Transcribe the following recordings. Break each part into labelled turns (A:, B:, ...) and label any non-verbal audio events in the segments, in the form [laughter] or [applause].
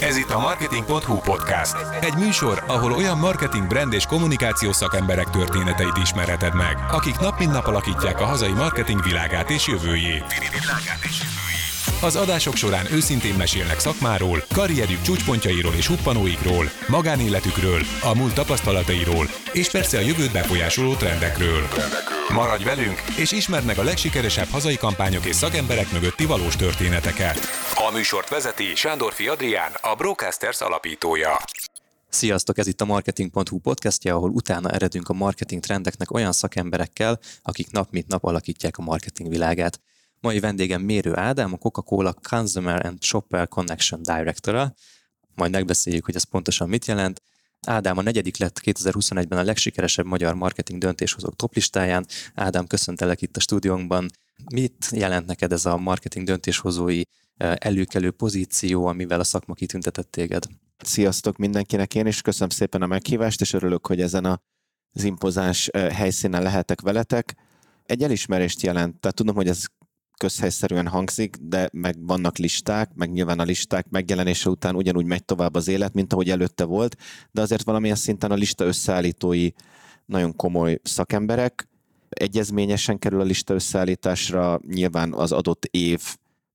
A: Ez itt a Marketing.hu podcast. Egy műsor, ahol olyan marketing, brand és kommunikációs szakemberek történeteit ismerheted meg, akik nap mint nap alakítják a hazai marketing világát és jövőjét. Az adások során őszintén mesélnek szakmáról, karrierjük csúcspontjairól és huppanóikról, magánéletükről, a múlt tapasztalatairól, és persze a jövőt befolyásoló trendekről. Maradj velünk, és ismerd meg a legsikeresebb hazai kampányok és szakemberek mögötti valós történeteket. A műsort vezeti Sándorfi Adrián, a Brocasters alapítója.
B: Sziasztok, ez itt a Marketing.hu podcastja, ahol utána eredünk a marketing trendeknek olyan szakemberekkel, akik nap mint nap alakítják a marketing világát. Mai vendégem Mérő Ádám, a Coca-Cola Consumer and Shopper Connection Director-a. Majd megbeszéljük, hogy ez pontosan mit jelent. Ádám a negyedik lett 2021-ben a legsikeresebb magyar marketing döntéshozók toplistáján. Ádám, köszöntelek itt a stúdiónkban. Mit jelent neked ez a marketing döntéshozói előkelő pozíció, amivel a szakma kitüntetett téged?
C: Sziasztok mindenkinek, én is köszönöm szépen a meghívást, és örülök, hogy ezen az impozás helyszínen lehetek veletek. Egy elismerést jelent, tehát tudom, hogy ez közhelyszerűen hangzik, de meg vannak listák, meg nyilván a listák megjelenése után ugyanúgy megy tovább az élet, mint ahogy előtte volt, de azért valamilyen szinten a lista összeállítói nagyon komoly szakemberek, egyezményesen kerül a lista összeállításra, nyilván az adott év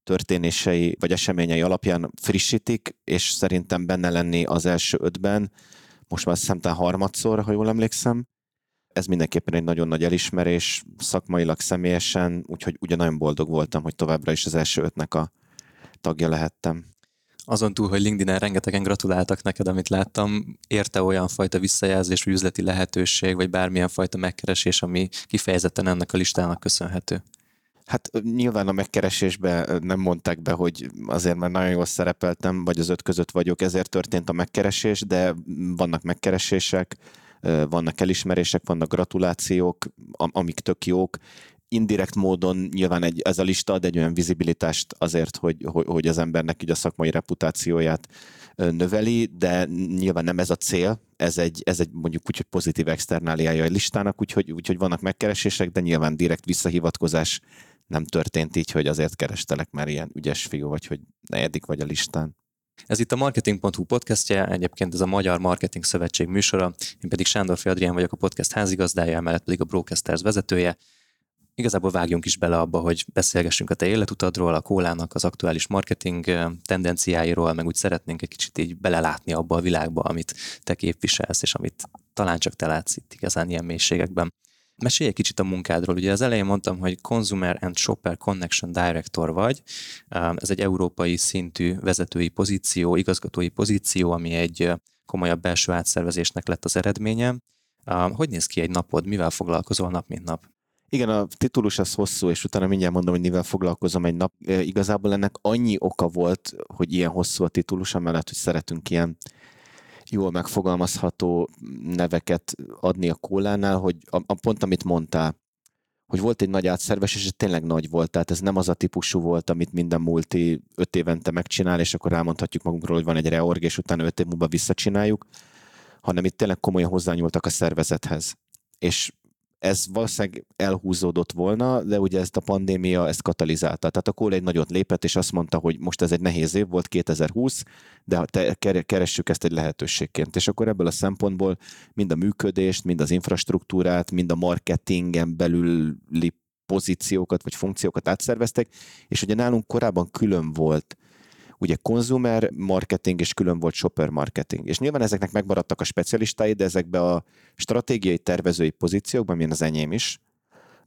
C: történései vagy eseményei alapján frissítik, és szerintem benne lenni az első ötben, most már szemtán harmadszor, ha jól emlékszem, ez mindenképpen egy nagyon nagy elismerés, szakmailag, személyesen, úgyhogy ugye nagyon boldog voltam, hogy továbbra is az első ötnek a tagja lehettem.
B: Azon túl, hogy LinkedIn-en rengetegen gratuláltak neked, amit láttam, érte olyan fajta visszajelzés, vagy üzleti lehetőség, vagy bármilyen fajta megkeresés, ami kifejezetten ennek a listának köszönhető?
C: Hát nyilván a megkeresésbe nem mondták be, hogy azért már nagyon jól szerepeltem, vagy az öt között vagyok, ezért történt a megkeresés, de vannak megkeresések, vannak elismerések, vannak gratulációk, amik tök jók. Indirekt módon nyilván egy, ez a lista ad egy olyan vizibilitást azért, hogy, hogy, hogy az embernek így a szakmai reputációját növeli, de nyilván nem ez a cél, ez egy, ez egy mondjuk úgy, hogy pozitív externáliája a listának, úgyhogy, úgyhogy vannak megkeresések, de nyilván direkt visszahivatkozás nem történt így, hogy azért kerestelek már ilyen ügyes fiú vagy, hogy negyedik vagy a listán.
B: Ez itt a Marketing.hu podcastje, egyébként ez a Magyar Marketing Szövetség műsora, én pedig Sándor Adrián vagyok a podcast házigazdája, emellett pedig a Brocasters vezetője. Igazából vágjunk is bele abba, hogy beszélgessünk a te életutadról, a kólának az aktuális marketing tendenciáiról, meg úgy szeretnénk egy kicsit így belelátni abba a világba, amit te képviselsz, és amit talán csak te látsz itt igazán ilyen mélységekben. Mesélj egy kicsit a munkádról. Ugye az elején mondtam, hogy Consumer and Shopper Connection Director vagy. Ez egy európai szintű vezetői pozíció, igazgatói pozíció, ami egy komolyabb belső átszervezésnek lett az eredménye. Hogy néz ki egy napod? Mivel foglalkozol nap, mint nap?
C: Igen, a titulus az hosszú, és utána mindjárt mondom, hogy mivel foglalkozom egy nap. Igazából ennek annyi oka volt, hogy ilyen hosszú a titulus, amellett, hogy szeretünk ilyen jól megfogalmazható neveket adni a kólánál, hogy a, a pont, amit mondtál, hogy volt egy nagy átszerves, és ez tényleg nagy volt, tehát ez nem az a típusú volt, amit minden multi öt évente megcsinál, és akkor elmondhatjuk magunkról, hogy van egy reorg, és utána öt év múlva visszacsináljuk, hanem itt tényleg komolyan hozzányúltak a szervezethez. És ez valószínűleg elhúzódott volna, de ugye ezt a pandémia ezt katalizálta. Tehát a Kohl egy nagyot lépett, és azt mondta, hogy most ez egy nehéz év volt, 2020, de keressük ezt egy lehetőségként. És akkor ebből a szempontból mind a működést, mind az infrastruktúrát, mind a marketingen belüli pozíciókat vagy funkciókat átszerveztek, és ugye nálunk korábban külön volt ugye consumer marketing és külön volt shopper marketing. És nyilván ezeknek megmaradtak a specialistái, de ezekbe a stratégiai tervezői pozíciókban, milyen az enyém is,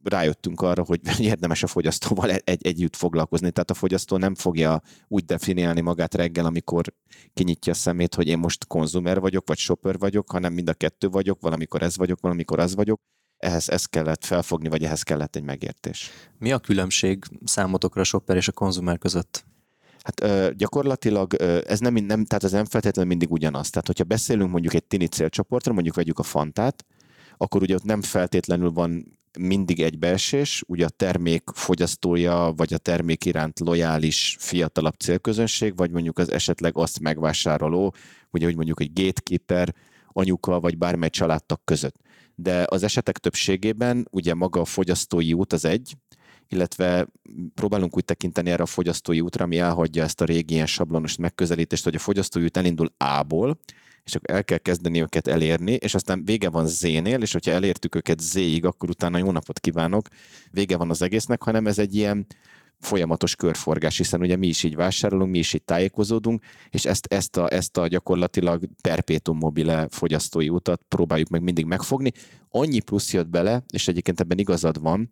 C: rájöttünk arra, hogy [laughs] érdemes a fogyasztóval egy, együtt foglalkozni. Tehát a fogyasztó nem fogja úgy definiálni magát reggel, amikor kinyitja a szemét, hogy én most konzumer vagyok, vagy shopper vagyok, hanem mind a kettő vagyok, valamikor ez vagyok, valamikor az vagyok. Ehhez ezt kellett felfogni, vagy ehhez kellett egy megértés.
B: Mi a különbség számotokra a shopper és a konzumer között?
C: Hát ö, gyakorlatilag ö, ez nem, nem, tehát ez nem feltétlenül mindig ugyanaz. Tehát, hogyha beszélünk mondjuk egy tini célcsoportra, mondjuk vegyük a Fantát, akkor ugye ott nem feltétlenül van mindig egy beesés, ugye a termék fogyasztója, vagy a termék iránt lojális, fiatalabb célközönség, vagy mondjuk az esetleg azt megvásároló, ugye, hogy mondjuk egy gatekeeper, anyuka, vagy bármely családtag között. De az esetek többségében ugye maga a fogyasztói út az egy, illetve próbálunk úgy tekinteni erre a fogyasztói útra, ami elhagyja ezt a régi ilyen sablonos megközelítést, hogy a fogyasztói út elindul A-ból, és akkor el kell kezdeni őket elérni, és aztán vége van Z-nél, és hogyha elértük őket Z-ig, akkor utána jó napot kívánok, vége van az egésznek, hanem ez egy ilyen folyamatos körforgás, hiszen ugye mi is így vásárolunk, mi is így tájékozódunk, és ezt, ezt, a, ezt a gyakorlatilag perpétum mobile fogyasztói utat próbáljuk meg mindig megfogni. Annyi plusz jött bele, és egyébként ebben igazad van,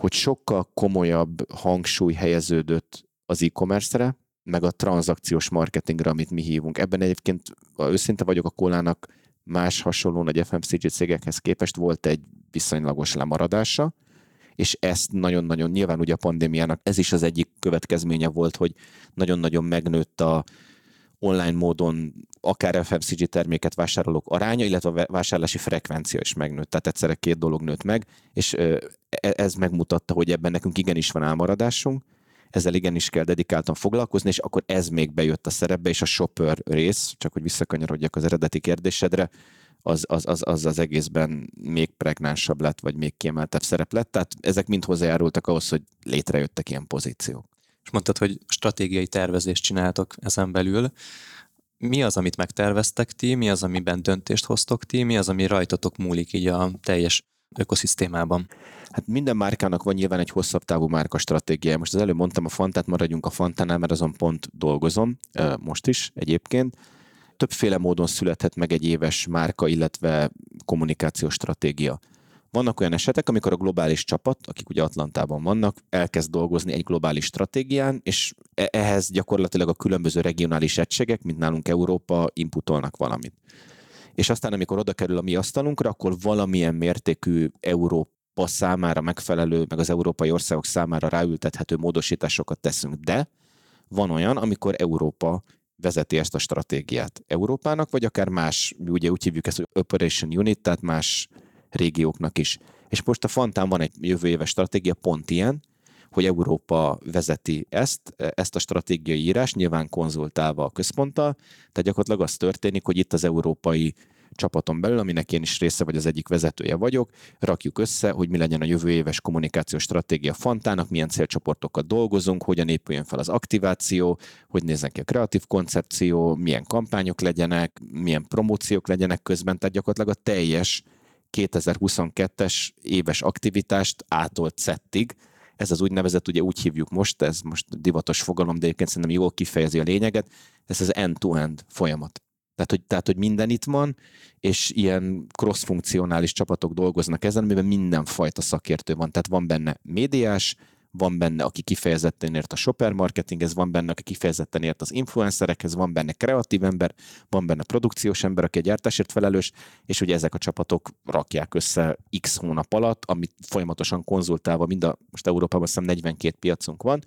C: hogy sokkal komolyabb hangsúly helyeződött az e-commerce-re, meg a tranzakciós marketingre, amit mi hívunk. Ebben egyébként, ha őszinte vagyok, a kólának más hasonló nagy FMCG cégekhez képest volt egy viszonylagos lemaradása, és ezt nagyon-nagyon, nyilván ugye a pandémiának ez is az egyik következménye volt, hogy nagyon-nagyon megnőtt a online módon akár FMCG terméket vásárolók aránya, illetve a vásárlási frekvencia is megnőtt. Tehát egyszerre két dolog nőtt meg, és e, ez megmutatta, hogy ebben nekünk igenis van elmaradásunk, ezzel igenis kell dedikáltan foglalkozni, és akkor ez még bejött a szerepbe, és a shopper rész, csak hogy visszakanyarodjak az eredeti kérdésedre, az az, az, az az egészben még pregnánsabb lett, vagy még kiemeltebb szerep lett. Tehát ezek mind hozzájárultak ahhoz, hogy létrejöttek ilyen pozíciók.
B: És mondtad, hogy stratégiai tervezést csináltok ezen belül. Mi az, amit megterveztek ti, mi az, amiben döntést hoztok ti, mi az, ami rajtatok múlik így a teljes ökoszisztémában?
C: Hát minden márkának van nyilván egy hosszabb távú márka stratégiája. Most az előbb mondtam a Fantát, maradjunk a Fantánál, mert azon pont dolgozom, most is egyébként többféle módon születhet meg egy éves márka, illetve kommunikációs stratégia. Vannak olyan esetek, amikor a globális csapat, akik ugye Atlantában vannak, elkezd dolgozni egy globális stratégián, és e- ehhez gyakorlatilag a különböző regionális egységek, mint nálunk Európa, inputolnak valamit. És aztán, amikor oda kerül a mi asztalunkra, akkor valamilyen mértékű Európa számára megfelelő, meg az európai országok számára ráültethető módosításokat teszünk. De van olyan, amikor Európa vezeti ezt a stratégiát Európának, vagy akár más, mi ugye úgy hívjuk ezt, hogy Operation Unit, tehát más régióknak is. És most a Fantán van egy jövő éves stratégia pont ilyen, hogy Európa vezeti ezt, ezt a stratégiai írás, nyilván konzultálva a központtal, tehát gyakorlatilag az történik, hogy itt az európai csapaton belül, aminek én is része vagy az egyik vezetője vagyok, rakjuk össze, hogy mi legyen a jövő éves kommunikációs stratégia Fantának, milyen célcsoportokat dolgozunk, hogyan épüljön fel az aktiváció, hogy nézzen ki a kreatív koncepció, milyen kampányok legyenek, milyen promóciók legyenek közben, tehát gyakorlatilag a teljes 2022-es éves aktivitást átolt szettig, ez az úgynevezett, ugye úgy hívjuk most, ez most divatos fogalom, de egyébként szerintem jól kifejezi a lényeget, ez az end-to-end folyamat. Tehát hogy, tehát, hogy minden itt van, és ilyen cross-funkcionális csapatok dolgoznak ezen, amiben mindenfajta szakértő van. Tehát van benne médiás, van benne, aki kifejezetten ért a shopper marketinghez, van benne, aki kifejezetten ért az influencerekhez, van benne kreatív ember, van benne produkciós ember, aki a gyártásért felelős, és ugye ezek a csapatok rakják össze x hónap alatt, amit folyamatosan konzultálva, mind a, most Európában azt 42 piacunk van,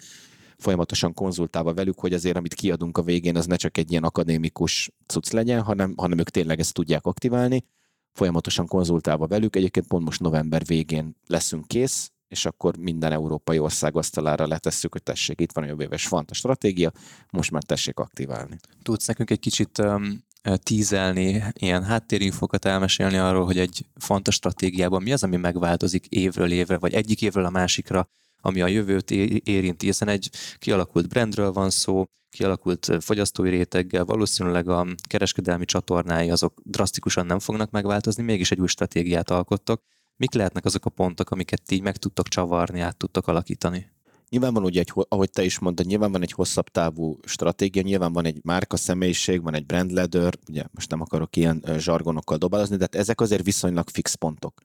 C: folyamatosan konzultálva velük, hogy azért, amit kiadunk a végén, az ne csak egy ilyen akadémikus cucc legyen, hanem, hanem ők tényleg ezt tudják aktiválni. Folyamatosan konzultálva velük, egyébként pont most november végén leszünk kész, és akkor minden európai ország asztalára letesszük, hogy tessék, itt van a jövő éves fanta stratégia, most már tessék aktiválni.
B: Tudsz nekünk egy kicsit um, tízelni, ilyen háttérinfokat elmesélni arról, hogy egy fanta stratégiában mi az, ami megváltozik évről évre, vagy egyik évről a másikra, ami a jövőt érinti, hiszen egy kialakult brandről van szó, kialakult fogyasztói réteggel, valószínűleg a kereskedelmi csatornái azok drasztikusan nem fognak megváltozni, mégis egy új stratégiát alkottok. Mik lehetnek azok a pontok, amiket így meg tudtok csavarni, át tudtok alakítani?
C: Nyilván van ugye, egy, ahogy te is mondtad, nyilván van egy hosszabb távú stratégia, nyilván van egy márka személyiség, van egy brand leader, ugye most nem akarok ilyen zsargonokkal dobálozni, de hát ezek azért viszonylag fix pontok.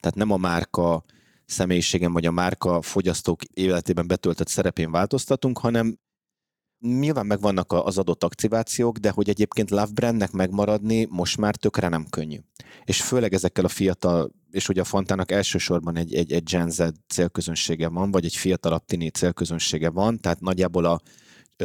C: Tehát nem a márka személyiségem vagy a márka fogyasztók életében betöltött szerepén változtatunk, hanem nyilván megvannak az adott aktivációk, de hogy egyébként Love Brandnek megmaradni most már tökre nem könnyű. És főleg ezekkel a fiatal, és ugye a Fantának elsősorban egy, egy, egy Gen Z célközönsége van, vagy egy fiatalabb tini célközönsége van, tehát nagyjából a,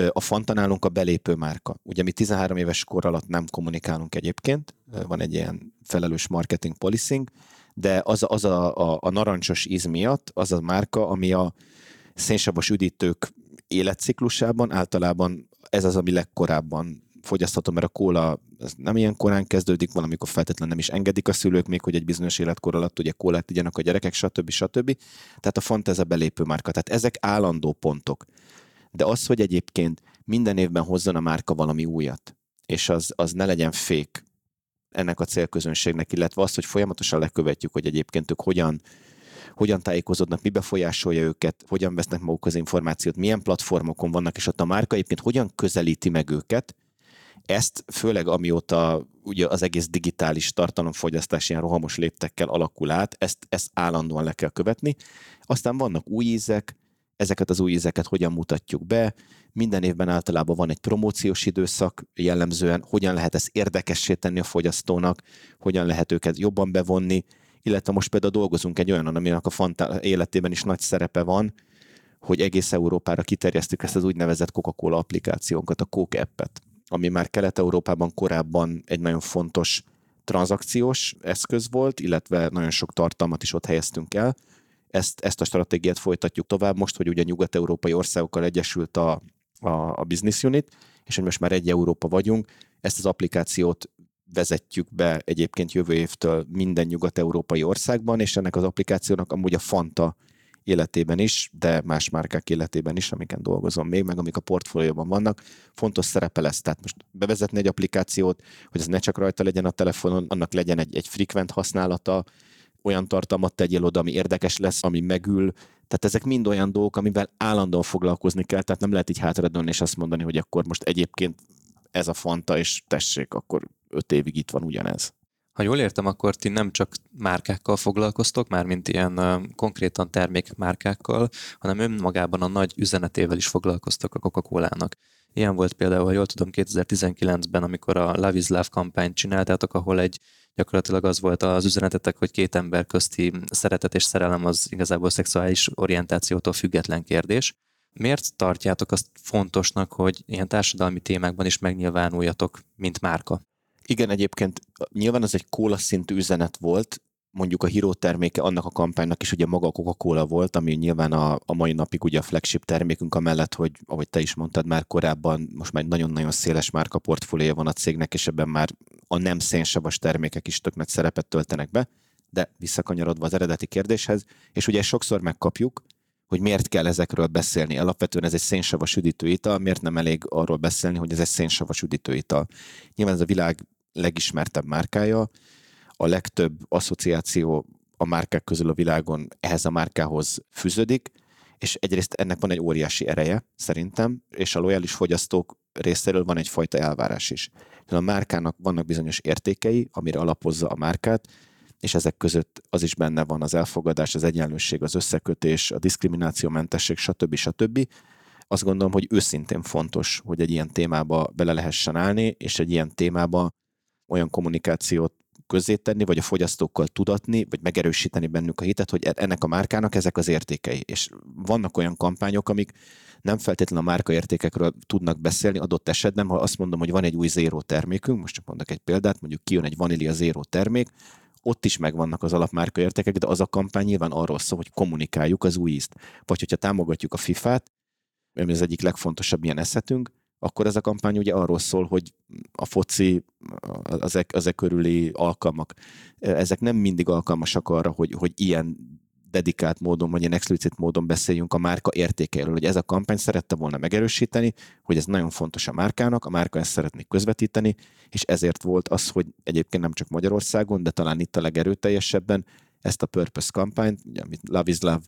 C: a Fanta nálunk a belépő márka. Ugye mi 13 éves kor alatt nem kommunikálunk egyébként, van egy ilyen felelős marketing policing, de az, az a, a, a narancsos íz miatt az a márka, ami a szénsavas üdítők életciklusában általában ez az, ami legkorábban fogyasztható, mert a kóla ez nem ilyen korán kezdődik, valamikor feltétlenül nem is engedik a szülők még, hogy egy bizonyos életkor alatt ugye kólát tegyenek a gyerekek, stb. stb. Tehát a font ez a belépő márka. Tehát ezek állandó pontok. De az, hogy egyébként minden évben hozzon a márka valami újat, és az, az ne legyen fék ennek a célközönségnek, illetve azt, hogy folyamatosan lekövetjük, hogy egyébként ők hogyan hogyan tájékozódnak, mi befolyásolja őket, hogyan vesznek maguk az információt, milyen platformokon vannak, és ott a márka egyébként hogyan közelíti meg őket, ezt főleg amióta ugye az egész digitális tartalomfogyasztás ilyen rohamos léptekkel alakul át, ezt, ezt állandóan le kell követni. Aztán vannak új ízek, ezeket az új ízeket hogyan mutatjuk be, minden évben általában van egy promóciós időszak, jellemzően hogyan lehet ezt érdekessé tenni a fogyasztónak, hogyan lehet őket jobban bevonni, illetve most például dolgozunk egy olyan, aminek a Fanta életében is nagy szerepe van, hogy egész Európára kiterjesztük ezt az úgynevezett Coca-Cola applikációnkat, a Coke appet, ami már Kelet-Európában korábban egy nagyon fontos tranzakciós eszköz volt, illetve nagyon sok tartalmat is ott helyeztünk el. Ezt, ezt a stratégiát folytatjuk tovább most, hogy ugye nyugat-európai országokkal egyesült a, a, a business unit, és hogy most már egy Európa vagyunk, ezt az applikációt vezetjük be egyébként jövő évtől minden nyugat-európai országban, és ennek az applikációnak amúgy a Fanta életében is, de más márkák életében is, amiken dolgozom még, meg amik a portfólióban vannak, fontos szerepe lesz. Tehát most bevezetni egy applikációt, hogy ez ne csak rajta legyen a telefonon, annak legyen egy, egy frekvent használata, olyan tartalmat tegyél oda, ami érdekes lesz, ami megül. Tehát ezek mind olyan dolgok, amivel állandóan foglalkozni kell, tehát nem lehet így hátradőlni és azt mondani, hogy akkor most egyébként ez a fanta, és tessék, akkor öt évig itt van ugyanez.
B: Ha jól értem, akkor ti nem csak márkákkal foglalkoztok, már mint ilyen uh, konkrétan termékmárkákkal, hanem önmagában a nagy üzenetével is foglalkoztok a Coca-Cola-nak. Ilyen volt például, ha jól tudom, 2019-ben, amikor a Love is Love kampányt csináltátok, ahol egy gyakorlatilag az volt az üzenetetek, hogy két ember közti szeretet és szerelem az igazából szexuális orientációtól független kérdés. Miért tartjátok azt fontosnak, hogy ilyen társadalmi témákban is megnyilvánuljatok, mint márka?
C: Igen, egyébként nyilván az egy kóla szintű üzenet volt, mondjuk a Hero terméke annak a kampánynak is ugye maga a Coca-Cola volt, ami nyilván a, a mai napig ugye a flagship termékünk, amellett, hogy ahogy te is mondtad már korábban, most már nagyon-nagyon széles márka portfóliója van a cégnek, és ebben már a nem szénsavas termékek is tök nagy szerepet töltenek be, de visszakanyarodva az eredeti kérdéshez, és ugye sokszor megkapjuk, hogy miért kell ezekről beszélni. Alapvetően ez egy szénsavas üdítőital, miért nem elég arról beszélni, hogy ez egy szénsavas üdítőital. Nyilván ez a világ legismertebb márkája, a legtöbb asszociáció a márkák közül a világon ehhez a márkához fűződik, és egyrészt ennek van egy óriási ereje, szerintem, és a lojális fogyasztók részéről van egyfajta elvárás is. A márkának vannak bizonyos értékei, amire alapozza a márkát, és ezek között az is benne van az elfogadás, az egyenlőség, az összekötés, a diszkriminációmentesség, stb. stb. Azt gondolom, hogy őszintén fontos, hogy egy ilyen témába bele lehessen állni, és egy ilyen témába olyan kommunikációt közzétenni, vagy a fogyasztókkal tudatni, vagy megerősíteni bennük a hitet, hogy ennek a márkának ezek az értékei. És vannak olyan kampányok, amik nem feltétlenül a márka értékekről tudnak beszélni adott esetben, ha azt mondom, hogy van egy új zéró termékünk, most csak mondok egy példát, mondjuk kijön egy vanília zéró termék, ott is megvannak az alapmárka értékek, de az a kampány nyilván arról szól, hogy kommunikáljuk az új ízt. Vagy hogyha támogatjuk a FIFA-t, ami az egyik legfontosabb ilyen eszetünk, akkor ez a kampány ugye arról szól, hogy a foci, az e, az e körüli alkalmak, ezek nem mindig alkalmasak arra, hogy, hogy ilyen dedikált módon, vagy ilyen explicit módon beszéljünk a márka értékeiről, hogy ez a kampány szerette volna megerősíteni, hogy ez nagyon fontos a márkának, a márka ezt szeretné közvetíteni, és ezért volt az, hogy egyébként nem csak Magyarországon, de talán itt a legerőteljesebben ezt a Purpose kampányt, ugye, amit Love is Love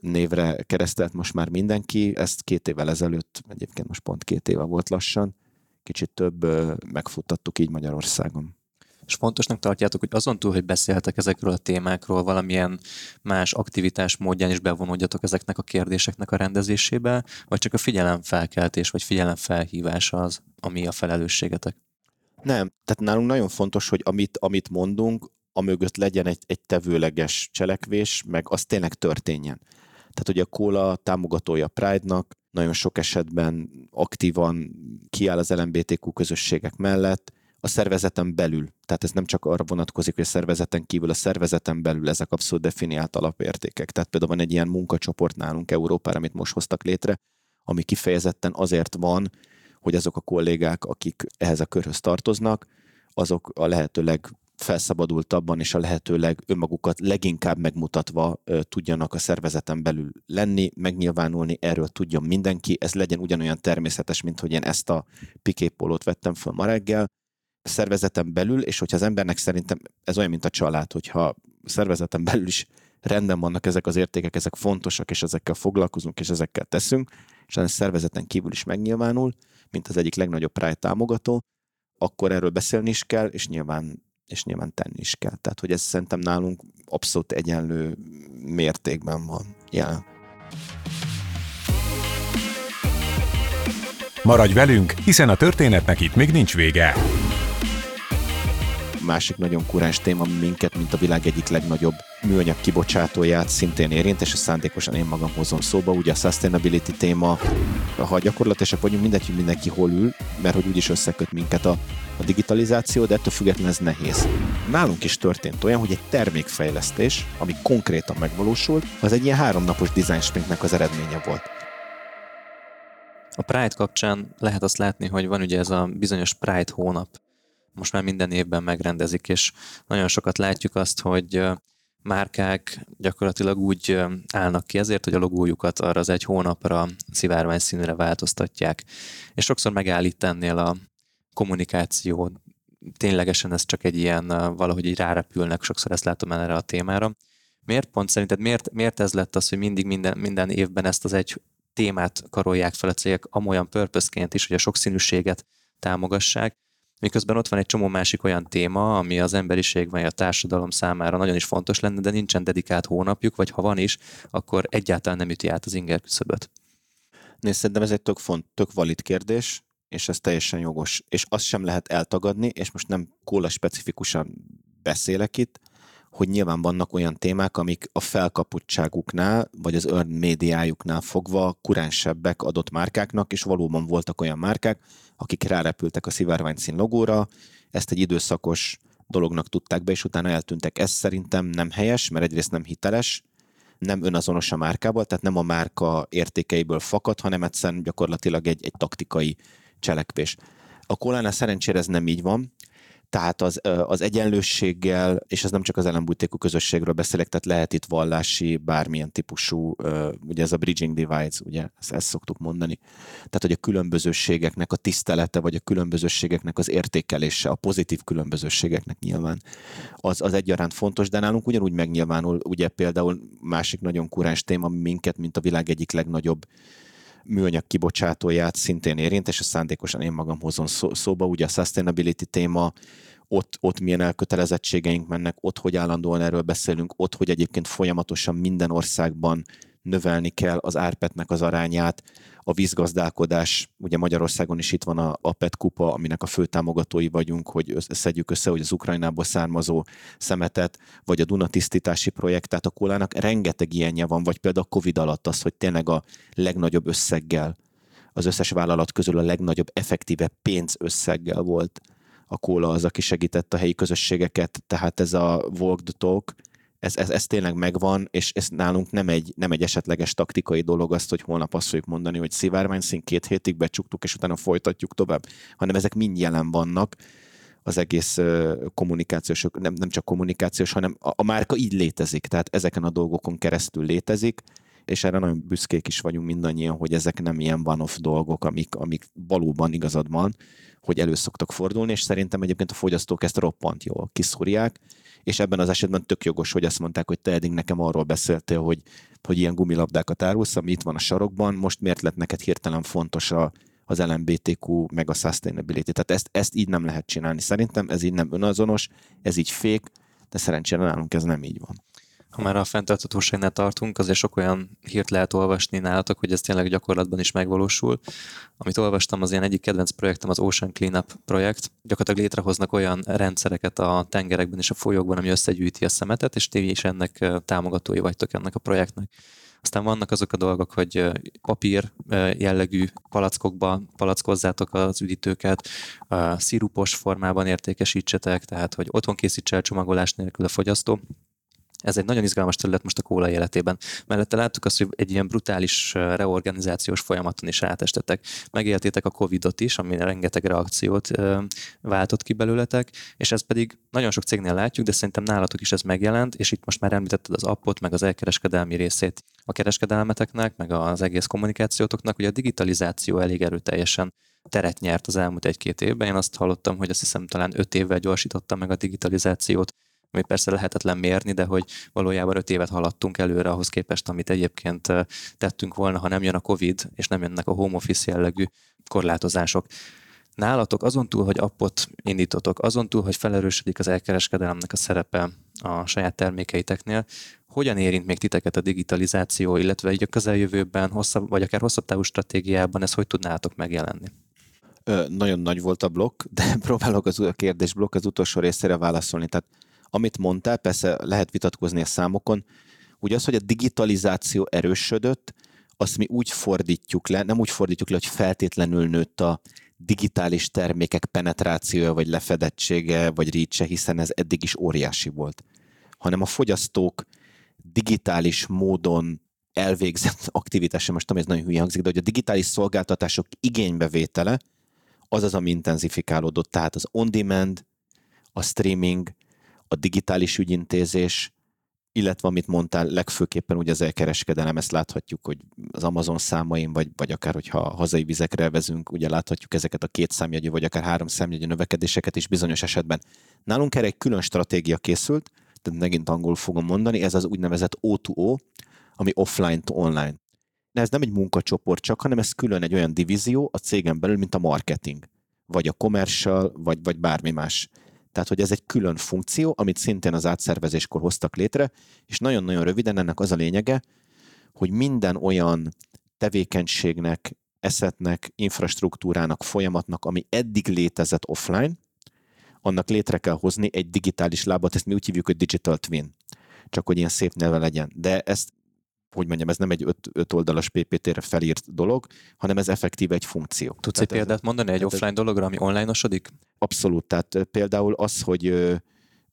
C: névre keresztelt most már mindenki, ezt két évvel ezelőtt, egyébként most pont két éve volt lassan, kicsit több megfuttattuk így Magyarországon.
B: És fontosnak tartjátok, hogy azon túl, hogy beszéltek ezekről a témákról, valamilyen más aktivitás módján is bevonódjatok ezeknek a kérdéseknek a rendezésébe, vagy csak a figyelemfelkeltés, vagy figyelemfelhívás az, ami a felelősségetek?
C: Nem, tehát nálunk nagyon fontos, hogy amit, amit mondunk, amögött legyen egy, egy tevőleges cselekvés, meg az tényleg történjen. Tehát ugye a Kóla támogatója Pride-nak, nagyon sok esetben aktívan kiáll az LMBTQ közösségek mellett, a szervezeten belül. Tehát ez nem csak arra vonatkozik, hogy a szervezeten kívül, a szervezeten belül ezek abszolút definiált alapértékek. Tehát például van egy ilyen munkacsoport nálunk Európára, amit most hoztak létre, ami kifejezetten azért van, hogy azok a kollégák, akik ehhez a körhöz tartoznak, azok a lehetőleg felszabadultabban és a lehetőleg önmagukat leginkább megmutatva ö, tudjanak a szervezeten belül lenni, megnyilvánulni, erről tudjon mindenki, ez legyen ugyanolyan természetes, mint hogy én ezt a piképolót vettem föl ma reggel, a szervezeten belül, és hogyha az embernek szerintem ez olyan, mint a család, hogyha a szervezeten belül is rendben vannak ezek az értékek, ezek fontosak, és ezekkel foglalkozunk, és ezekkel teszünk, és a szervezeten kívül is megnyilvánul, mint az egyik legnagyobb Pride támogató, akkor erről beszélni is kell, és nyilván, és nyilván tenni is kell. Tehát, hogy ez szerintem nálunk abszolút egyenlő mértékben van jelen.
A: Maradj velünk, hiszen a történetnek itt még nincs vége
C: másik nagyon kuráns téma, minket, mint a világ egyik legnagyobb műanyag kibocsátóját szintén érint, és ezt szándékosan én magam hozom szóba. Ugye a sustainability téma, ha gyakorlatilag vagyunk, mindegy, hogy mindenki hol ül, mert hogy úgyis összeköt minket a, a digitalizáció, de ettől függetlenül ez nehéz. Nálunk is történt olyan, hogy egy termékfejlesztés, ami konkrétan megvalósult, az egy ilyen háromnapos design sprintnek az eredménye volt.
B: A Pride kapcsán lehet azt látni, hogy van ugye ez a bizonyos Pride hónap, most már minden évben megrendezik, és nagyon sokat látjuk azt, hogy márkák gyakorlatilag úgy állnak ki ezért, hogy a logójukat arra az egy hónapra szivárvány színűre változtatják. És sokszor megállít ennél a kommunikáció, ténylegesen ez csak egy ilyen, valahogy így rárepülnek, sokszor ezt látom erre a témára. Miért pont szerinted, miért, miért ez lett az, hogy mindig minden, minden évben ezt az egy témát karolják fel a cégek amolyan purpose is, hogy a sokszínűséget támogassák, Miközben ott van egy csomó másik olyan téma, ami az emberiség vagy a társadalom számára nagyon is fontos lenne, de nincsen dedikált hónapjuk, vagy ha van is, akkor egyáltalán nem üti át az inger küszöböt.
C: Nézd, szerintem ez egy tök font, tök valid kérdés, és ez teljesen jogos. És azt sem lehet eltagadni, és most nem kóla specifikusan beszélek itt, hogy nyilván vannak olyan témák, amik a felkaputtságuknál, vagy az earn médiájuknál fogva kuránsebbek adott márkáknak, és valóban voltak olyan márkák, akik rárepültek a szivárványszín logóra, ezt egy időszakos dolognak tudták be, és utána eltűntek. Ez szerintem nem helyes, mert egyrészt nem hiteles, nem önazonos a márkával, tehát nem a márka értékeiből fakad, hanem egyszerűen gyakorlatilag egy, egy taktikai cselekvés. A Kolánál szerencsére ez nem így van, tehát az, az egyenlőséggel, és ez nem csak az ellenbújtékú közösségről beszélek, tehát lehet itt vallási, bármilyen típusú, ugye ez a bridging divides, ugye ezt, ezt szoktuk mondani. Tehát, hogy a különbözőségeknek a tisztelete, vagy a különbözőségeknek az értékelése, a pozitív különbözőségeknek nyilván, az, az egyaránt fontos, de nálunk ugyanúgy megnyilvánul, ugye például másik nagyon kuráns téma minket, mint a világ egyik legnagyobb műanyag kibocsátóját szintén érint, és ezt szándékosan én magam hozom szó, szóba, ugye a sustainability téma, ott, ott milyen elkötelezettségeink mennek, ott hogy állandóan erről beszélünk, ott hogy egyébként folyamatosan minden országban növelni kell az árpetnek az arányát, a vízgazdálkodás, ugye Magyarországon is itt van a, a PET kupa, aminek a fő támogatói vagyunk, hogy szedjük össze, hogy az Ukrajnából származó szemetet, vagy a Duna tisztítási projekt, tehát a kólának rengeteg ilyenje van, vagy például a Covid alatt az, hogy tényleg a legnagyobb összeggel, az összes vállalat közül a legnagyobb effektíve pénzösszeggel volt a kóla az, aki segített a helyi közösségeket, tehát ez a walk the talk, ez, ez, ez tényleg megvan, és ez nálunk nem egy, nem egy esetleges taktikai dolog azt, hogy holnap azt fogjuk mondani, hogy szivárvány szín két hétig becsuktuk, és utána folytatjuk tovább, hanem ezek mind jelen vannak az egész kommunikációs, nem, nem csak kommunikációs, hanem a, a márka így létezik, tehát ezeken a dolgokon keresztül létezik, és erre nagyon büszkék is vagyunk mindannyian, hogy ezek nem ilyen one-off dolgok, amik, amik valóban igazad van, hogy elő szoktak fordulni, és szerintem egyébként a fogyasztók ezt roppant jól kiszúrják, és ebben az esetben tök jogos, hogy azt mondták, hogy te eddig nekem arról beszéltél, hogy, hogy ilyen gumilabdákat árulsz, ami itt van a sarokban, most miért lett neked hirtelen fontos a, az LMBTQ meg a sustainability. Tehát ezt, ezt így nem lehet csinálni. Szerintem ez így nem önazonos, ez így fék, de szerencsére nálunk ez nem így van
B: ha már a fenntarthatóságnál tartunk, azért sok olyan hírt lehet olvasni nálatok, hogy ez tényleg gyakorlatban is megvalósul. Amit olvastam, az ilyen egyik kedvenc projektem az Ocean Cleanup projekt. Gyakorlatilag létrehoznak olyan rendszereket a tengerekben és a folyókban, ami összegyűjti a szemetet, és ti is ennek támogatói vagytok ennek a projektnek. Aztán vannak azok a dolgok, hogy papír jellegű palackokba palackozzátok az üdítőket, szirupos formában értékesítsetek, tehát hogy otthon készítse el csomagolás nélkül a fogyasztó Ez egy nagyon izgalmas terület most a kóla életében. Mellette láttuk azt, hogy egy ilyen brutális reorganizációs folyamaton is átestetek. Megéltétek a Covid-ot is, ami rengeteg reakciót váltott ki belőletek, és ez pedig nagyon sok cégnél látjuk, de szerintem nálatok is ez megjelent, és itt most már említetted az appot, meg az elkereskedelmi részét a kereskedelmeteknek, meg az egész kommunikációtoknak, hogy a digitalizáció elég erőteljesen teret nyert az elmúlt egy-két évben. Én azt hallottam, hogy azt hiszem talán öt évvel gyorsította meg a digitalizációt ami persze lehetetlen mérni, de hogy valójában öt évet haladtunk előre ahhoz képest, amit egyébként tettünk volna, ha nem jön a Covid, és nem jönnek a home office jellegű korlátozások. Nálatok azon túl, hogy appot indítotok, azon túl, hogy felerősödik az elkereskedelemnek a szerepe a saját termékeiteknél, hogyan érint még titeket a digitalizáció, illetve így a közeljövőben, hosszabb, vagy akár hosszabb távú stratégiában, ez hogy tudnátok megjelenni?
C: Ö, nagyon nagy volt a blokk, de [laughs] próbálok az a kérdésblokk az utolsó részére válaszolni. Tehát amit mondtál, persze lehet vitatkozni a számokon, ugye az, hogy a digitalizáció erősödött, azt mi úgy fordítjuk le, nem úgy fordítjuk le, hogy feltétlenül nőtt a digitális termékek penetrációja, vagy lefedettsége, vagy rítse, hiszen ez eddig is óriási volt, hanem a fogyasztók digitális módon elvégzett [laughs] aktivitása, most tudom, ez nagyon hülye hangzik, de hogy a digitális szolgáltatások igénybevétele az az, ami intenzifikálódott. Tehát az on-demand, a streaming, a digitális ügyintézés, illetve amit mondtál, legfőképpen ugye az elkereskedelem, ezt láthatjuk, hogy az Amazon számain, vagy, vagy akár hogyha hazai vizekre vezünk, ugye láthatjuk ezeket a két számjegyű, vagy akár három számjegyű növekedéseket is bizonyos esetben. Nálunk erre egy külön stratégia készült, tehát megint angolul fogom mondani, ez az úgynevezett O2O, ami offline to online. De ez nem egy munkacsoport csak, hanem ez külön egy olyan divízió a cégen belül, mint a marketing, vagy a commercial, vagy, vagy bármi más. Tehát, hogy ez egy külön funkció, amit szintén az átszervezéskor hoztak létre, és nagyon-nagyon röviden ennek az a lényege, hogy minden olyan tevékenységnek, eszetnek, infrastruktúrának, folyamatnak, ami eddig létezett offline, annak létre kell hozni egy digitális lábat, ezt mi úgy hívjuk, hogy digital twin. Csak hogy ilyen szép neve legyen. De ezt hogy mondjam, ez nem egy öt, öt oldalas PPT-re felírt dolog, hanem ez effektív egy funkció.
B: Tudsz egy példát mondani egy offline dologra, ami online-osodik?
C: Abszolút, tehát például az, hogy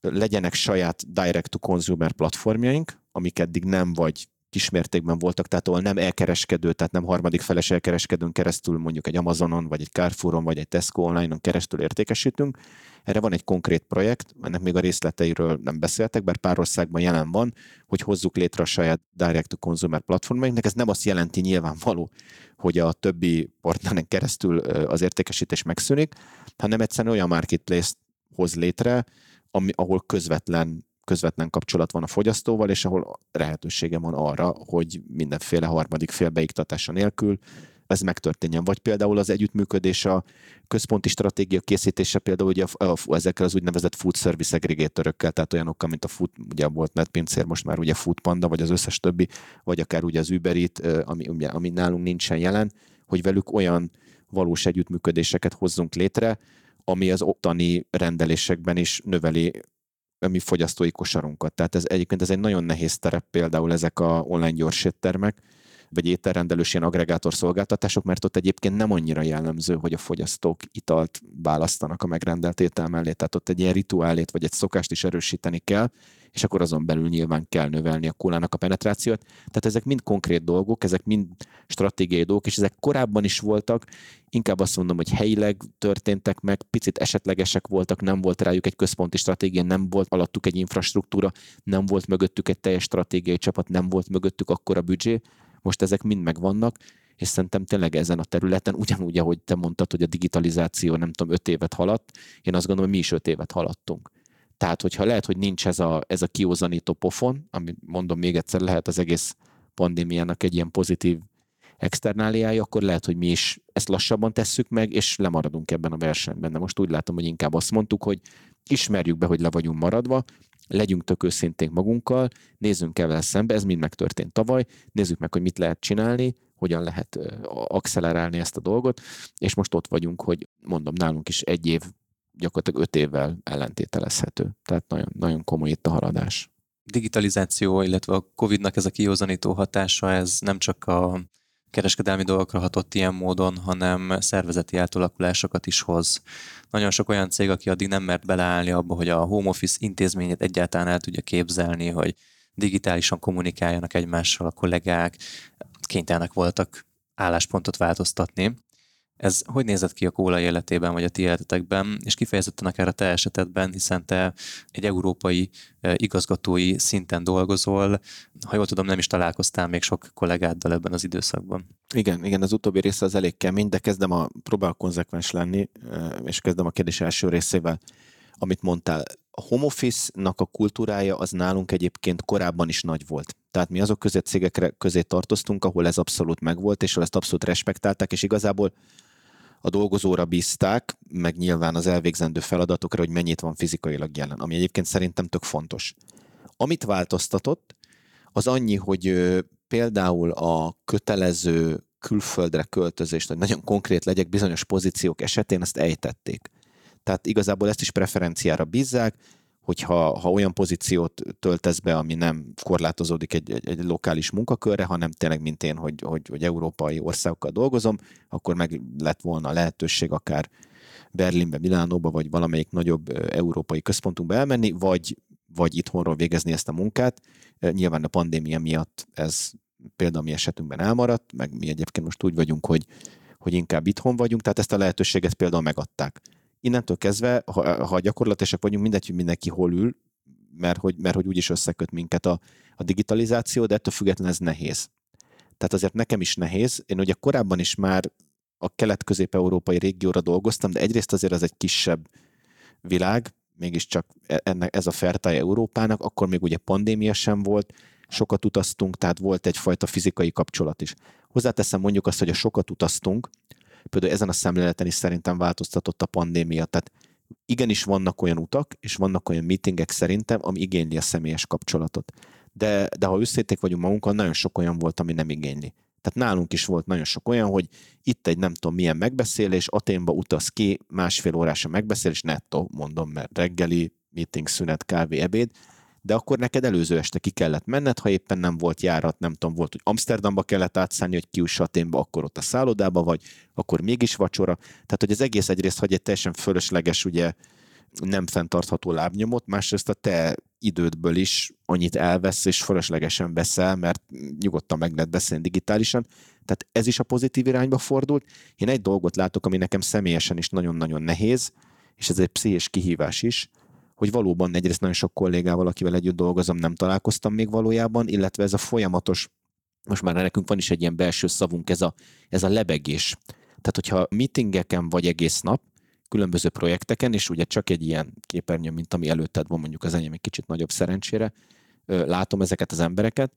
C: legyenek saját direct-to-consumer platformjaink, amik eddig nem vagy kismértékben voltak, tehát ahol nem elkereskedő, tehát nem harmadik feles elkereskedőn keresztül mondjuk egy Amazonon, vagy egy Carrefouron, vagy egy Tesco online-on keresztül értékesítünk. Erre van egy konkrét projekt, ennek még a részleteiről nem beszéltek, bár pár országban jelen van, hogy hozzuk létre a saját direct-to-consumer platformainknak. Ez nem azt jelenti nyilvánvaló, hogy a többi partneren keresztül az értékesítés megszűnik, hanem egyszerűen olyan marketplace hoz létre, ami, ahol közvetlen közvetlen kapcsolat van a fogyasztóval, és ahol lehetősége van arra, hogy mindenféle harmadik fél beiktatása nélkül ez megtörténjen. Vagy például az együttműködés a központi stratégia készítése például ugye a, a, ezekkel az úgynevezett food service aggregatorökkel, tehát olyanokkal, mint a food, ugye volt netpincér, most már ugye Foodpanda, vagy az összes többi, vagy akár ugye az Uber Eat, ami, ugye, ami nálunk nincsen jelen, hogy velük olyan valós együttműködéseket hozzunk létre, ami az ottani rendelésekben is növeli a mi fogyasztói kosarunkat. Tehát ez egyébként ez egy nagyon nehéz terep, például ezek a online gyors éttermek, vagy ételrendelős ilyen agregátor szolgáltatások, mert ott egyébként nem annyira jellemző, hogy a fogyasztók italt választanak a megrendelt étel mellé. Tehát ott egy ilyen rituálét vagy egy szokást is erősíteni kell, és akkor azon belül nyilván kell növelni a kólának a penetrációt. Tehát ezek mind konkrét dolgok, ezek mind stratégiai dolgok, és ezek korábban is voltak, inkább azt mondom, hogy helyileg történtek meg, picit esetlegesek voltak, nem volt rájuk egy központi stratégia, nem volt alattuk egy infrastruktúra, nem volt mögöttük egy teljes stratégiai csapat, nem volt mögöttük akkora büdzsé, most ezek mind megvannak, és szerintem tényleg ezen a területen, ugyanúgy, ahogy te mondtad, hogy a digitalizáció nem tudom, öt évet haladt, én azt gondolom, hogy mi is öt évet haladtunk. Tehát, hogyha lehet, hogy nincs ez a, ez a kiózanító pofon, ami mondom még egyszer, lehet az egész pandémiának egy ilyen pozitív externáliája, akkor lehet, hogy mi is ezt lassabban tesszük meg, és lemaradunk ebben a versenyben. De most úgy látom, hogy inkább azt mondtuk, hogy ismerjük be, hogy le vagyunk maradva, legyünk tök őszinték magunkkal, nézzünk el vele szembe, ez mind megtörtént tavaly, nézzük meg, hogy mit lehet csinálni, hogyan lehet accelerálni ezt a dolgot, és most ott vagyunk, hogy mondom, nálunk is egy év, gyakorlatilag öt évvel ellentételezhető. Tehát nagyon, nagyon komoly itt a haladás.
B: Digitalizáció, illetve a Covid-nak ez a kiózanító hatása, ez nem csak a kereskedelmi dolgokra hatott ilyen módon, hanem szervezeti átalakulásokat is hoz. Nagyon sok olyan cég, aki addig nem mert beleállni abba, hogy a home office intézményét egyáltalán el tudja képzelni, hogy digitálisan kommunikáljanak egymással a kollégák, kénytelenek voltak álláspontot változtatni. Ez hogy nézett ki a kóla életében, vagy a ti életetekben, és kifejezetten akár a te esetedben, hiszen te egy európai igazgatói szinten dolgozol, ha jól tudom, nem is találkoztál még sok kollégáddal ebben az időszakban.
C: Igen, igen, az utóbbi része az elég kemény, de kezdem a, próbál konzekvens lenni, és kezdem a kérdés első részével, amit mondtál. A home office-nak a kultúrája az nálunk egyébként korábban is nagy volt. Tehát mi azok közé cégekre közé tartoztunk, ahol ez abszolút megvolt, és ahol ezt abszolút respektálták, és igazából a dolgozóra bízták, meg nyilván az elvégzendő feladatokra, hogy mennyit van fizikailag jelen, ami egyébként szerintem tök fontos. Amit változtatott, az annyi, hogy például a kötelező külföldre költözést, hogy nagyon konkrét legyek bizonyos pozíciók esetén, ezt ejtették. Tehát igazából ezt is preferenciára bízzák, hogyha ha olyan pozíciót töltesz be, ami nem korlátozódik egy, egy, egy lokális munkakörre, hanem tényleg, mint én, hogy, hogy, hogy európai országokkal dolgozom, akkor meg lett volna lehetőség akár Berlinbe, Milánóba, vagy valamelyik nagyobb európai központunkba elmenni, vagy, vagy itthonról végezni ezt a munkát. Nyilván a pandémia miatt ez például a mi esetünkben elmaradt, meg mi egyébként most úgy vagyunk, hogy, hogy inkább itthon vagyunk, tehát ezt a lehetőséget például megadták innentől kezdve, ha, ha gyakorlatilag vagyunk, mindegy, hogy mindenki hol ül, mert hogy, mert hogy úgyis összeköt minket a, a digitalizáció, de ettől függetlenül ez nehéz. Tehát azért nekem is nehéz. Én ugye korábban is már a kelet-közép-európai régióra dolgoztam, de egyrészt azért az egy kisebb világ, mégiscsak e, ennek, ez a fertája Európának, akkor még ugye pandémia sem volt, sokat utaztunk, tehát volt egyfajta fizikai kapcsolat is. Hozzáteszem mondjuk azt, hogy a sokat utaztunk, például ezen a szemléleten is szerintem változtatott a pandémia. Tehát igenis vannak olyan utak, és vannak olyan meetingek szerintem, ami igényli a személyes kapcsolatot. De, de ha összéték vagyunk magunkon, nagyon sok olyan volt, ami nem igényli. Tehát nálunk is volt nagyon sok olyan, hogy itt egy nem tudom milyen megbeszélés, Aténba utaz ki, másfél órás a megbeszélés, nettó, mondom, mert reggeli, meeting, szünet, kávé, ebéd, de akkor neked előző este ki kellett menned, ha éppen nem volt járat, nem tudom, volt, hogy Amsterdamba kellett átszállni, hogy kiuss Aténba, akkor ott a szállodába vagy, akkor mégis vacsora. Tehát, hogy az egész egyrészt hagy egy teljesen fölösleges, ugye nem fenntartható lábnyomot, másrészt a te idődből is annyit elvesz, és fölöslegesen veszel, mert nyugodtan meg lehet beszélni digitálisan. Tehát ez is a pozitív irányba fordult. Én egy dolgot látok, ami nekem személyesen is nagyon-nagyon nehéz, és ez egy pszichés kihívás is, hogy valóban egyrészt nagyon sok kollégával, akivel együtt dolgozom, nem találkoztam még valójában, illetve ez a folyamatos, most már nekünk van is egy ilyen belső szavunk, ez a, ez a lebegés. Tehát, hogyha meetingeken vagy egész nap, különböző projekteken, és ugye csak egy ilyen képernyő, mint ami előtted van, mondjuk az enyém egy kicsit nagyobb szerencsére, látom ezeket az embereket,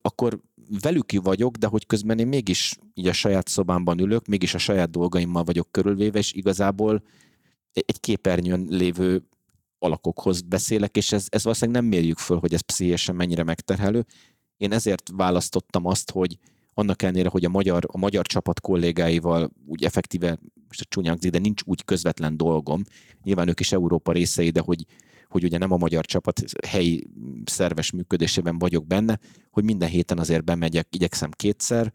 C: akkor velük vagyok, de hogy közben én mégis így a saját szobámban ülök, mégis a saját dolgaimmal vagyok körülvéve, és igazából egy képernyőn lévő alakokhoz beszélek, és ez, ez valószínűleg nem mérjük föl, hogy ez pszichésen mennyire megterhelő. Én ezért választottam azt, hogy annak ellenére, hogy a magyar, a magyar csapat kollégáival úgy effektíve, most a csúnyán de nincs úgy közvetlen dolgom, nyilván ők is Európa részei, de hogy, hogy ugye nem a magyar csapat helyi szerves működésében vagyok benne, hogy minden héten azért bemegyek, igyekszem kétszer,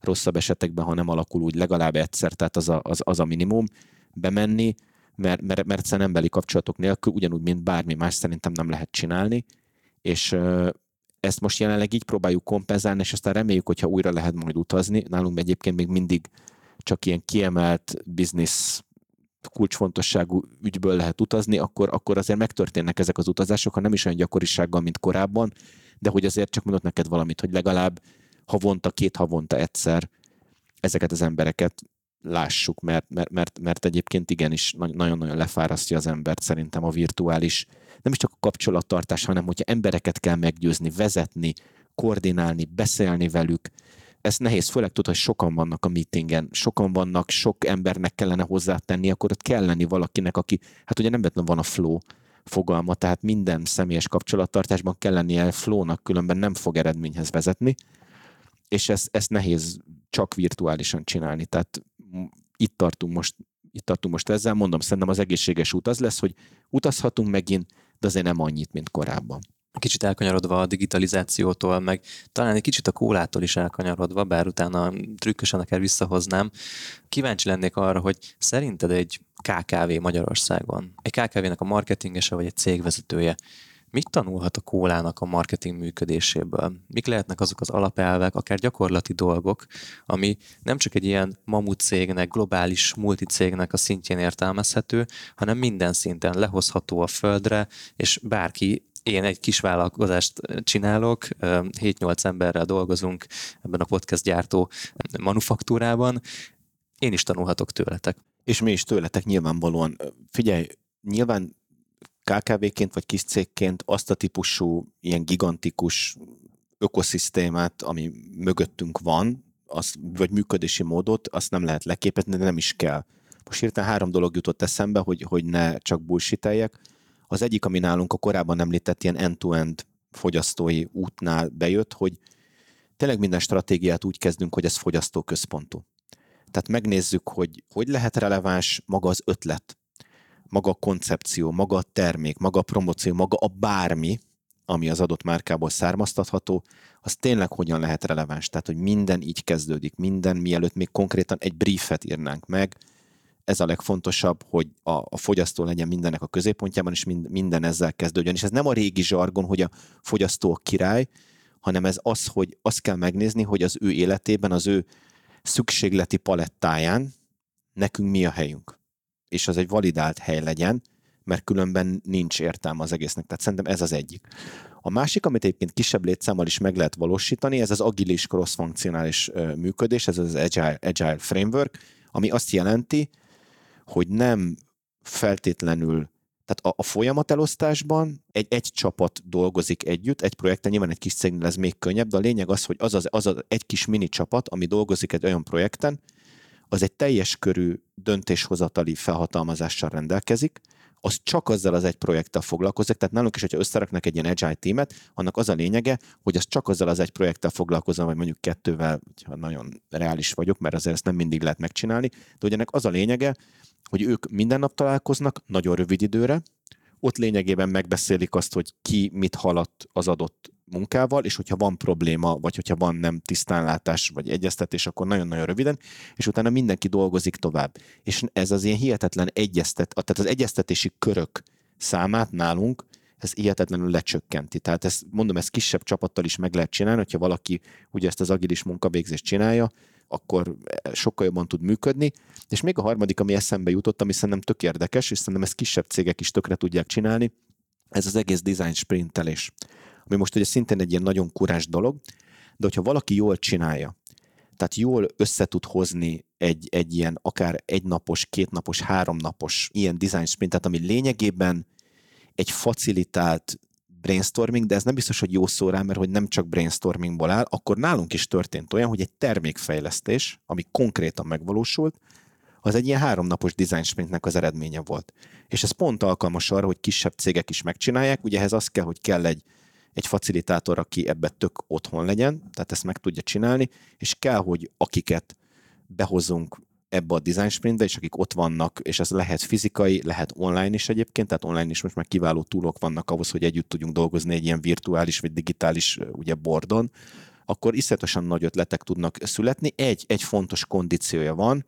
C: rosszabb esetekben, ha nem alakul úgy legalább egyszer, tehát az a, az, az a minimum, bemenni, mert, mert, mert emberi kapcsolatok nélkül ugyanúgy, mint bármi más szerintem nem lehet csinálni, és ezt most jelenleg így próbáljuk kompenzálni, és aztán reméljük, hogyha újra lehet majd utazni. Nálunk egyébként még mindig csak ilyen kiemelt biznisz kulcsfontosságú ügyből lehet utazni, akkor, akkor azért megtörténnek ezek az utazások, ha nem is olyan gyakorisággal, mint korábban, de hogy azért csak mondott neked valamit, hogy legalább havonta, két havonta egyszer ezeket az embereket lássuk, mert, mert, mert, mert egyébként igenis nagyon-nagyon lefárasztja az embert szerintem a virtuális, nem is csak a kapcsolattartás, hanem hogyha embereket kell meggyőzni, vezetni, koordinálni, beszélni velük, ez nehéz, főleg tudod, hogy sokan vannak a meetingen, sokan vannak, sok embernek kellene hozzátenni, akkor ott kell lenni valakinek, aki, hát ugye nem vettem van a flow fogalma, tehát minden személyes kapcsolattartásban kell lennie flow-nak, különben nem fog eredményhez vezetni, és ezt, ezt nehéz csak virtuálisan csinálni, tehát itt tartunk most, itt tartunk most ezzel, mondom, szerintem az egészséges út az lesz, hogy utazhatunk megint, de azért nem annyit, mint korábban.
B: Kicsit elkanyarodva a digitalizációtól, meg talán egy kicsit a kólától is elkanyarodva, bár utána trükkösen akár visszahoznám. Kíváncsi lennék arra, hogy szerinted egy KKV Magyarországon, egy KKV-nek a marketingese vagy egy cégvezetője Mit tanulhat a kólának a marketing működéséből? Mik lehetnek azok az alapelvek, akár gyakorlati dolgok, ami nem csak egy ilyen mamut cégnek, globális multicégnek a szintjén értelmezhető, hanem minden szinten lehozható a földre, és bárki én egy kis vállalkozást csinálok, 7-8 emberrel dolgozunk ebben a podcast gyártó manufaktúrában, én is tanulhatok tőletek.
C: És mi is tőletek nyilvánvalóan. Figyelj, nyilván KKV-ként vagy kis cégként azt a típusú ilyen gigantikus ökoszisztémát, ami mögöttünk van, az, vagy működési módot, azt nem lehet leképezni, de nem is kell. Most hirtelen három dolog jutott eszembe, hogy, hogy ne csak bullshiteljek. Az egyik, ami nálunk a korábban említett ilyen end-to-end fogyasztói útnál bejött, hogy tényleg minden stratégiát úgy kezdünk, hogy ez fogyasztóközpontú. Tehát megnézzük, hogy hogy lehet releváns maga az ötlet, maga a koncepció, maga a termék, maga a promóció, maga a bármi, ami az adott márkából származtatható, az tényleg hogyan lehet releváns. Tehát, hogy minden így kezdődik, minden mielőtt még konkrétan egy briefet írnánk meg, ez a legfontosabb, hogy a, a fogyasztó legyen mindennek a középpontjában, és mind, minden ezzel kezdődjön. És ez nem a régi zsargon, hogy a fogyasztó a király, hanem ez az, hogy azt kell megnézni, hogy az ő életében, az ő szükségleti palettáján nekünk mi a helyünk. És az egy validált hely legyen, mert különben nincs értelme az egésznek. Tehát szerintem ez az egyik. A másik, amit egyébként kisebb létszámmal is meg lehet valósítani, ez az agilis cross-funkcionális működés, ez az Agile, Agile Framework, ami azt jelenti, hogy nem feltétlenül tehát a, a folyamatelosztásban egy, egy csapat dolgozik együtt, egy projekten, nyilván egy kis cégnél ez még könnyebb, de a lényeg az, hogy az az, az az egy kis mini csapat, ami dolgozik egy olyan projekten, az egy teljes körű döntéshozatali felhatalmazással rendelkezik, az csak azzal az egy projekttel foglalkozik, tehát nálunk is, hogyha összeraknak egy ilyen agile teamet, annak az a lényege, hogy az csak azzal az egy projekttel foglalkozom, vagy mondjuk kettővel, ha nagyon reális vagyok, mert azért ezt nem mindig lehet megcsinálni, de hogy ennek az a lényege, hogy ők minden nap találkoznak, nagyon rövid időre, ott lényegében megbeszélik azt, hogy ki mit haladt az adott munkával, és hogyha van probléma, vagy hogyha van nem tisztánlátás, vagy egyeztetés, akkor nagyon-nagyon röviden, és utána mindenki dolgozik tovább. És ez az ilyen hihetetlen egyeztet, tehát az egyeztetési körök számát nálunk, ez hihetetlenül lecsökkenti. Tehát ezt, mondom, ezt kisebb csapattal is meg lehet csinálni, hogyha valaki ugye ezt az agilis munkavégzést csinálja, akkor sokkal jobban tud működni. És még a harmadik, ami eszembe jutott, ami szerintem tök érdekes, és szerintem ezt kisebb cégek is tökre tudják csinálni, ez az egész design sprintelés. Ami most ugye szintén egy ilyen nagyon kurás dolog, de hogyha valaki jól csinálja, tehát jól össze tud hozni egy, egy ilyen akár egynapos, kétnapos, háromnapos ilyen design sprintet, ami lényegében egy facilitált brainstorming, de ez nem biztos, hogy jó szó rá, mert hogy nem csak brainstormingból áll, akkor nálunk is történt olyan, hogy egy termékfejlesztés, ami konkrétan megvalósult, az egy ilyen háromnapos design sprintnek az eredménye volt. És ez pont alkalmas arra, hogy kisebb cégek is megcsinálják, ugye ehhez az kell, hogy kell egy, egy facilitátor, aki ebbe tök otthon legyen, tehát ezt meg tudja csinálni, és kell, hogy akiket behozunk ebbe a design sprintbe, és akik ott vannak, és ez lehet fizikai, lehet online is egyébként, tehát online is most már kiváló túlok vannak ahhoz, hogy együtt tudjunk dolgozni egy ilyen virtuális vagy digitális ugye bordon, akkor iszonyatosan nagy ötletek tudnak születni. Egy, egy fontos kondíciója van,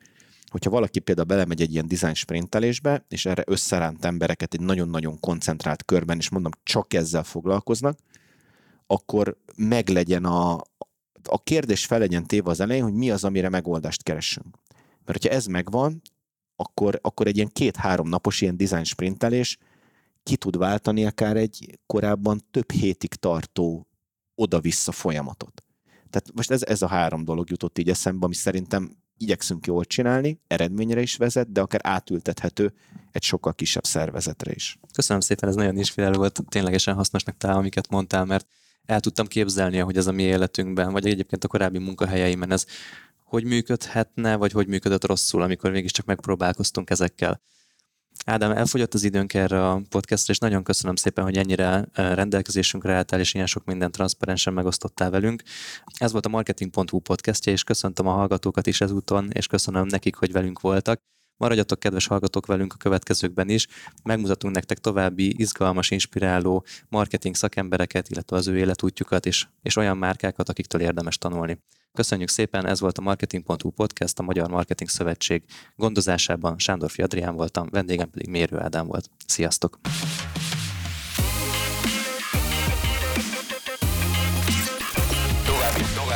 C: hogyha valaki például belemegy egy ilyen design sprintelésbe, és erre összeránt embereket egy nagyon-nagyon koncentrált körben, és mondom, csak ezzel foglalkoznak, akkor meglegyen a, a kérdés fel legyen téve az elején, hogy mi az, amire megoldást keresünk. Mert hogyha ez megvan, akkor, akkor egy ilyen két-három napos ilyen design sprintelés ki tud váltani akár egy korábban több hétig tartó oda-vissza folyamatot. Tehát most ez, ez a három dolog jutott így eszembe, ami szerintem igyekszünk jól csinálni, eredményre is vezet, de akár átültethető egy sokkal kisebb szervezetre is.
B: Köszönöm szépen, ez nagyon inspiráló volt, ténylegesen hasznosnak talál, amiket mondtál, mert el tudtam képzelni, hogy ez a mi életünkben, vagy egyébként a korábbi munkahelyeimen ez hogy működhetne, vagy hogy működött rosszul, amikor mégiscsak megpróbálkoztunk ezekkel. Ádám, elfogyott az időnk erre a podcastra, és nagyon köszönöm szépen, hogy ennyire rendelkezésünkre álltál, és ilyen sok mindent transzparensen megosztottál velünk. Ez volt a Marketing.hu podcastja, és köszöntöm a hallgatókat is ezúton, és köszönöm nekik, hogy velünk voltak. Maradjatok, kedves hallgatók, velünk a következőkben is. Megmutatunk nektek további izgalmas, inspiráló marketing szakembereket, illetve az ő életútjukat, és, és olyan márkákat, akiktől érdemes tanulni. Köszönjük szépen, ez volt a Marketing.hu podcast, a Magyar Marketing Szövetség gondozásában. Sándor Adrián voltam, vendégem pedig Mérő Ádám volt. Sziasztok!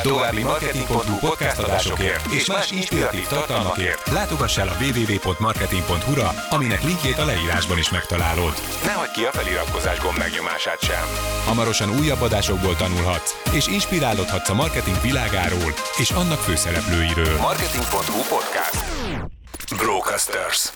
A: További Marketing.hu podcast adásokért és más inspiratív tartalmakért látogass el a www.marketing.hu-ra, aminek linkjét a leírásban is megtalálod. Ne hagyd ki a feliratkozás gomb megnyomását sem. Hamarosan újabb adásokból tanulhatsz, és inspirálódhatsz a marketing világáról és annak főszereplőiről. Marketing.hu podcast. Brocasters.